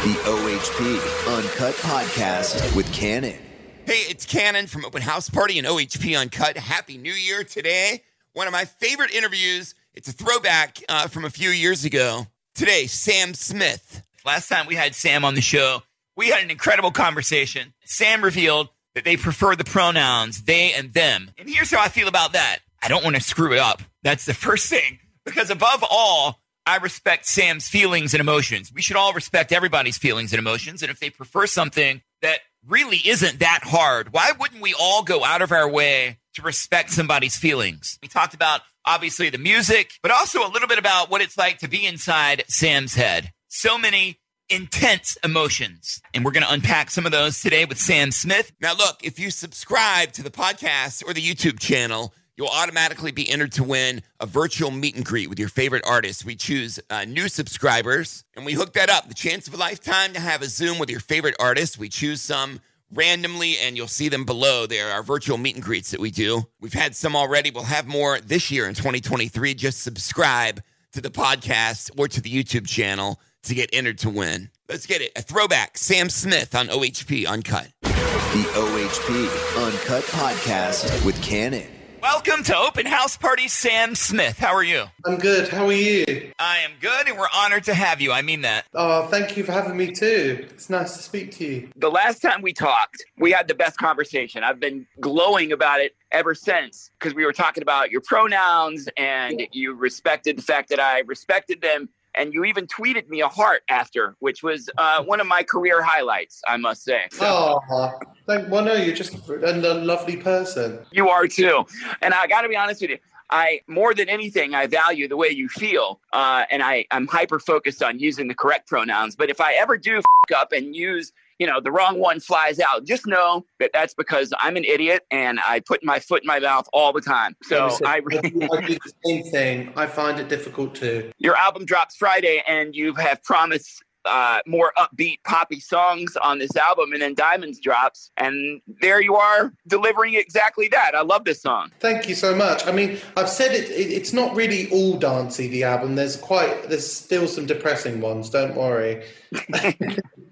The OHP Uncut Podcast with Kannon. Hey, it's Kannon from Open House Party and OHP Uncut. Happy New Year today. One of my favorite interviews. It's a throwback uh, from a few years ago. Today, Sam Smith. Last time we had Sam on the show, we had an incredible conversation. Sam revealed that they prefer the pronouns they and them. And here's how I feel about that I don't want to screw it up. That's the first thing. Because above all, I respect Sam's feelings and emotions. We should all respect everybody's feelings and emotions. And if they prefer something that really isn't that hard, why wouldn't we all go out of our way to respect somebody's feelings? We talked about obviously the music, but also a little bit about what it's like to be inside Sam's head. So many intense emotions. And we're going to unpack some of those today with Sam Smith. Now, look, if you subscribe to the podcast or the YouTube channel, you'll automatically be entered to win a virtual meet and greet with your favorite artist. We choose uh, new subscribers and we hook that up. The chance of a lifetime to have a Zoom with your favorite artist. We choose some randomly and you'll see them below. There are virtual meet and greets that we do. We've had some already. We'll have more this year in 2023. Just subscribe to the podcast or to the YouTube channel to get entered to win. Let's get it. A throwback Sam Smith on OHP Uncut. The OHP Uncut Podcast with Kannon. Welcome to Open House Party, Sam Smith. How are you? I'm good. How are you? I am good, and we're honored to have you. I mean that. Oh, thank you for having me too. It's nice to speak to you. The last time we talked, we had the best conversation. I've been glowing about it ever since because we were talking about your pronouns and you respected the fact that I respected them. And you even tweeted me a heart after, which was uh, one of my career highlights, I must say. So, Oh, thank, well, no, you're just and a lovely person. You are too. And I got to be honest with you. I more than anything, I value the way you feel, uh, and I I'm hyper focused on using the correct pronouns. But if I ever do f- up and use you know the wrong one flies out, just know that that's because I'm an idiot and I put my foot in my mouth all the time. So Listen, I. I do the same thing. I find it difficult too. Your album drops Friday, and you have promised uh, more upbeat poppy songs on this album, and then Diamonds drops, and there you are delivering exactly that. I love this song. Thank you so much. I mean, I've said it, it. It's not really all dancey. The album. There's quite. There's still some depressing ones. Don't worry.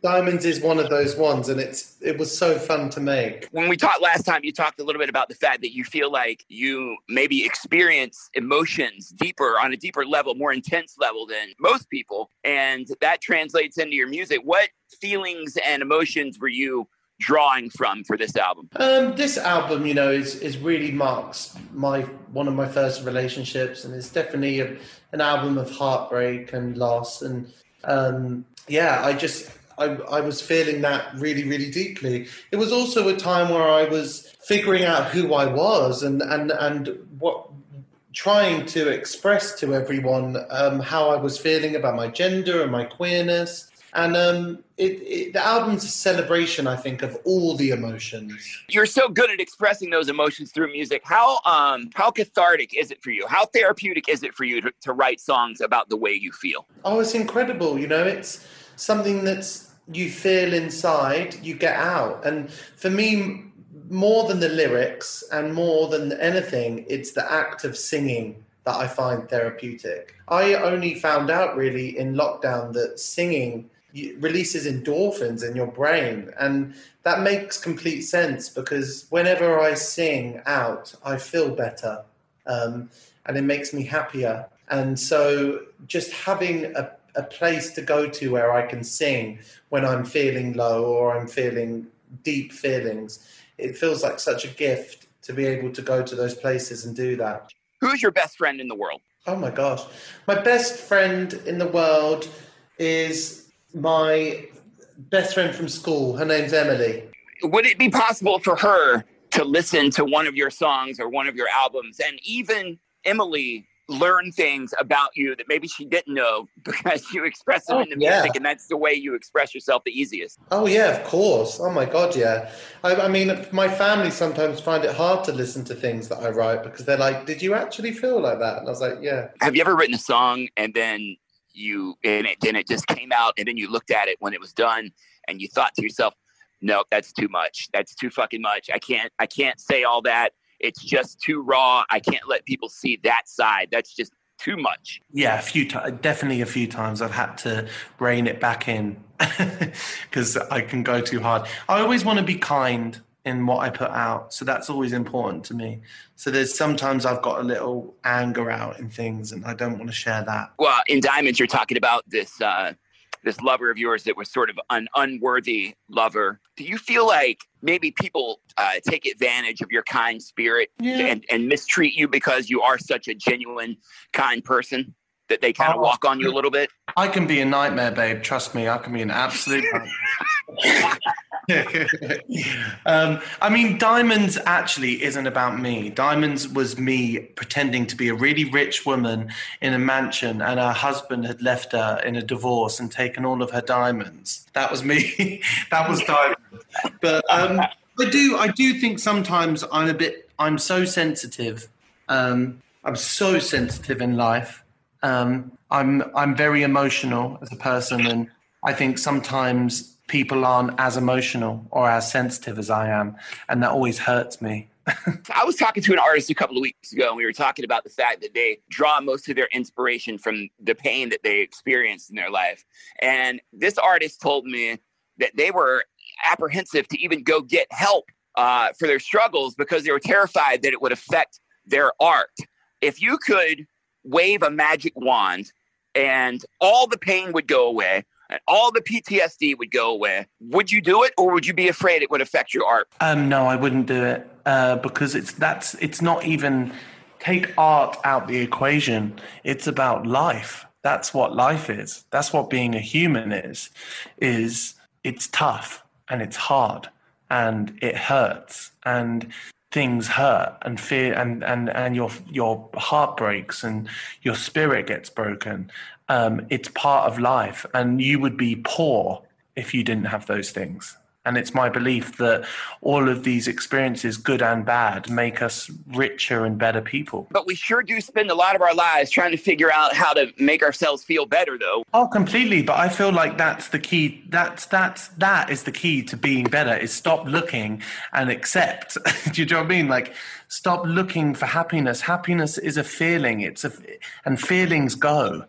Diamonds is one of those ones, and it's it was so fun to make. When we talked last time, you talked a little bit about the fact that you feel like you maybe experience emotions deeper on a deeper level, more intense level than most people, and that translates into your music. What feelings and emotions were you drawing from for this album? Um, this album, you know, is is really marks my one of my first relationships, and it's definitely a, an album of heartbreak and loss, and um, yeah, I just I, I was feeling that really, really deeply. It was also a time where I was figuring out who I was and and and what trying to express to everyone um, how I was feeling about my gender and my queerness. And um, it, it, the album's a celebration, I think, of all the emotions. You're so good at expressing those emotions through music. How um how cathartic is it for you? How therapeutic is it for you to, to write songs about the way you feel? Oh, it's incredible. You know, it's something that's you feel inside, you get out. And for me, more than the lyrics and more than anything, it's the act of singing that I find therapeutic. I only found out really in lockdown that singing releases endorphins in your brain. And that makes complete sense because whenever I sing out, I feel better um, and it makes me happier. And so just having a, a place to go to where I can sing when I'm feeling low or I'm feeling deep feelings, it feels like such a gift to be able to go to those places and do that. Who's your best friend in the world? Oh my gosh. My best friend in the world is my best friend from school. Her name's Emily. Would it be possible for her to listen to one of your songs or one of your albums and even Emily learn things about you that maybe she didn't know because you express them Oh, in the yeah. music and that's the way you express yourself the easiest. Oh yeah, of course. Oh my god, yeah. I, I mean, my family sometimes find it hard to listen to things that I write because they're like, "Did you actually feel like that?" And I was like, "Yeah." Have you ever written a song and then you and it and it just came out and then you looked at it when it was done and you thought to yourself, "No, that's too much. That's too fucking much. I can't I can't say all that. It's just too raw. I can't let people see that side. That's just too much. Yeah, a few times, definitely a few times. I've had to rein it back in because I can go too hard. I always want to be kind in what I put out, so that's always important to me. So there's sometimes I've got a little anger out in things, and I don't want to share that. Well, in Diamonds, you're talking about this uh, this lover of yours that was sort of an unworthy lover. Do you feel like maybe people uh, take advantage of your kind spirit Yeah. and, and mistreat you because you are such a genuine, kind person that they kind of Oh. walk on you a little bit? I can be a nightmare, babe. Trust me, I can be an absolute. um, I mean, Diamonds actually isn't about me. Diamonds was me pretending to be a really rich woman in a mansion, and her husband had left her in a divorce and taken all of her diamonds. That was me. that was Diamonds. But um, I do, I do think sometimes I'm a bit. I'm so sensitive. Um, I'm so sensitive in life. Um, I'm I'm very emotional as a person, and I think sometimes people aren't as emotional or as sensitive as I am, and that always hurts me. I was talking to an artist a couple of weeks ago, and we were talking about the fact that they draw most of their inspiration from the pain that they experienced in their life. And this artist told me that they were apprehensive to even go get help uh, for their struggles because they were terrified that it would affect their art. If you could wave a magic wand and all the pain would go away and all the PTSD would go away, would you do it or would you be afraid it would affect your art? Um, no, I wouldn't do it uh, because it's that's it's not even take art out the equation. It's about life. That's what life is. That's what being a human is. Is it's tough and it's hard and it hurts and things hurt and fear and and and your your heart breaks and your spirit gets broken. Um, it's part of life, and you would be poor if you didn't have those things. And it's my belief that all of these experiences, good and bad, make us richer and better people. But we sure do spend a lot of our lives trying to figure out how to make ourselves feel better, though. Oh, completely. But I feel like that's the key. That's that's that is the key to being better. Is stop looking and accept. Do you know what I mean? Like stop looking for happiness. Happiness is a feeling. It's a and feelings go.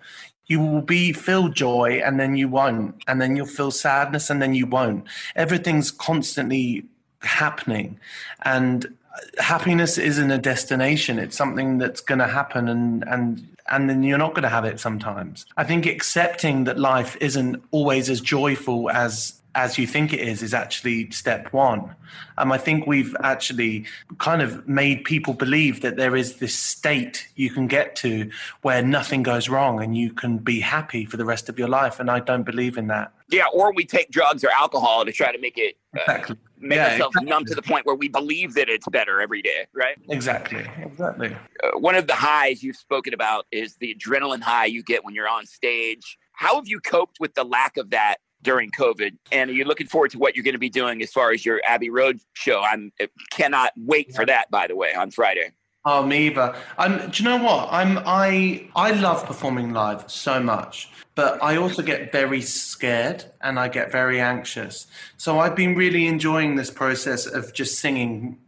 You will be feel joy and then you won't, and then you'll feel sadness and then you won't. Everything's constantly happening, and happiness isn't a destination. It's something that's going to happen, and and and then you're not going to have it sometimes. I think accepting that life isn't always as joyful as as you think it is is actually step one. Um, I think we've actually kind of made people believe that there is this state you can get to where nothing goes wrong and you can be happy for the rest of your life. And I don't believe in that. Yeah, or we take drugs or alcohol to try to make it uh, Exactly. Make Yeah, ourselves exactly. numb to the point where we believe that it's better every day, right? Exactly. Exactly. Uh, one of the highs you've spoken about is the adrenaline high you get when you're on stage. How have you coped with the lack of that during COVID? And are you looking forward to what you're going to be doing as far as your Abbey Road show? I'm uh, cannot wait for that. By the way, on Friday. Oh, me either. Um, do you know what? I'm I I love performing live so much, but I also get very scared and I get very anxious. So I've been really enjoying this process of just singing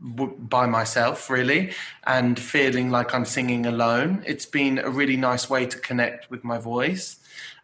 by myself, really, and feeling like I'm singing alone. It's been a really nice way to connect with my voice.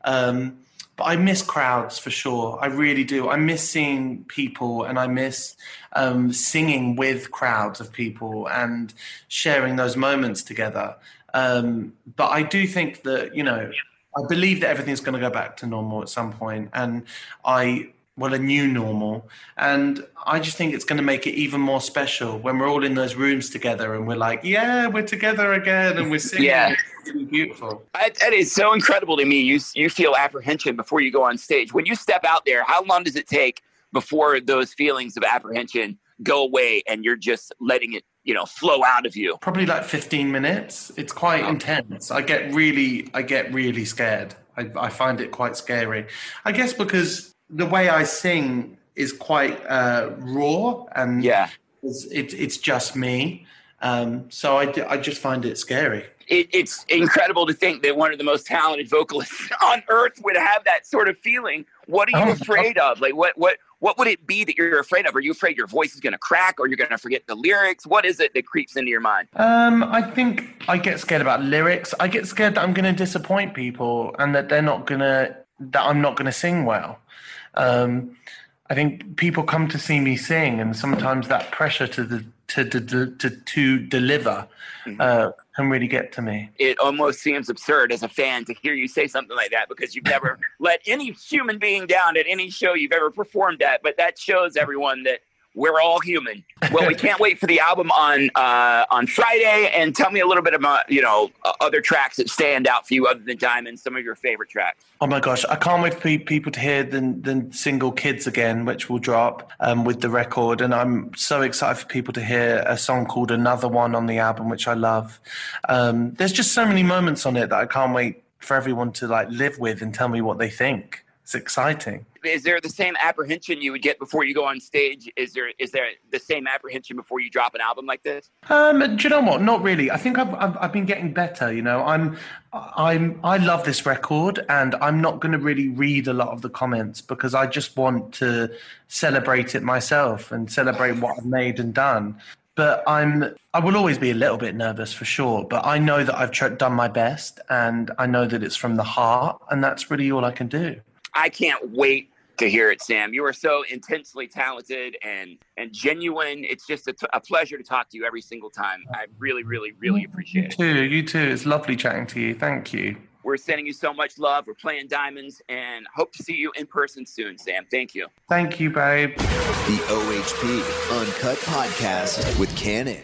Um, but I miss crowds for sure. I really do. I miss seeing people and I miss um, singing with crowds of people and sharing those moments together. Um, but I do think that, you know, I believe that everything's going to go back to normal at some point, and I well a new normal, and I just think it's going to make it even more special when we're all in those rooms together and we're like, yeah, we're together again, and we're singing. Yeah. It's beautiful. That, is so incredible to me. You you feel apprehension before you go on stage. When you step out there, how long does it take before those feelings of apprehension go away and you're just letting it, you know, flow out of you? Probably like 15 minutes. It's quite intense. I get really, I get really scared. I, I find it quite scary. I guess because the way I sing is quite uh, raw and Yeah. it's, it's, it's just me. Um, so I, d- I just find it scary. It, it's incredible to think that one of the most talented vocalists on earth would have that sort of feeling. What are you Oh. afraid of? Like what what what would it be that you're afraid of? Are you afraid your voice is going to crack or you're going to forget the lyrics? What is it that creeps into your mind? Um, I think I get scared about lyrics. I get scared that I'm going to disappoint people and that they're not going to, that I'm not going to sing well. Um, I think people come to see me sing, and sometimes that pressure to the to to to, to deliver mm-hmm. uh, can really get to me. It almost seems absurd as a fan to hear you say something like that because you've never let any human being down at any show you've ever performed at. But that shows everyone that we're all human. Well, we can't wait for the album on uh, on Friday. And tell me a little bit about you know other tracks that stand out for you other than Diamonds. Some of your favorite tracks. Oh my gosh, I can't wait for people to hear the, the single "Kids" again, which will drop um, with the record. And I'm so excited for people to hear a song called "Another One" on the album, which I love. Um, there's just so many moments on it that I can't wait for everyone to like live with and tell me what they think. It's exciting. Is there the same apprehension you would get before you go on stage? Is there is there the same apprehension before you drop an album like this? Um, do you know what? Not really. I think I've, I've, I've been getting better. You know, I'm I'm I love this record, and I'm not going to really read a lot of the comments because I just want to celebrate it myself and celebrate what I've made and done but I'm I will always be a little bit nervous for sure. But I know that I've tr- done my best, and I know that it's from the heart, and that's really all I can do. I can't wait to hear it, Sam. You are so intensely talented and and genuine. It's just a, t- a pleasure to talk to you every single time. I really, really, really appreciate it. Too. You too. It's lovely chatting to you. Thank you. We're sending you so much love. We're playing diamonds and hope to see you in person soon, Sam. Thank you. Thank you, babe. The OHP Uncut Podcast with Kannon.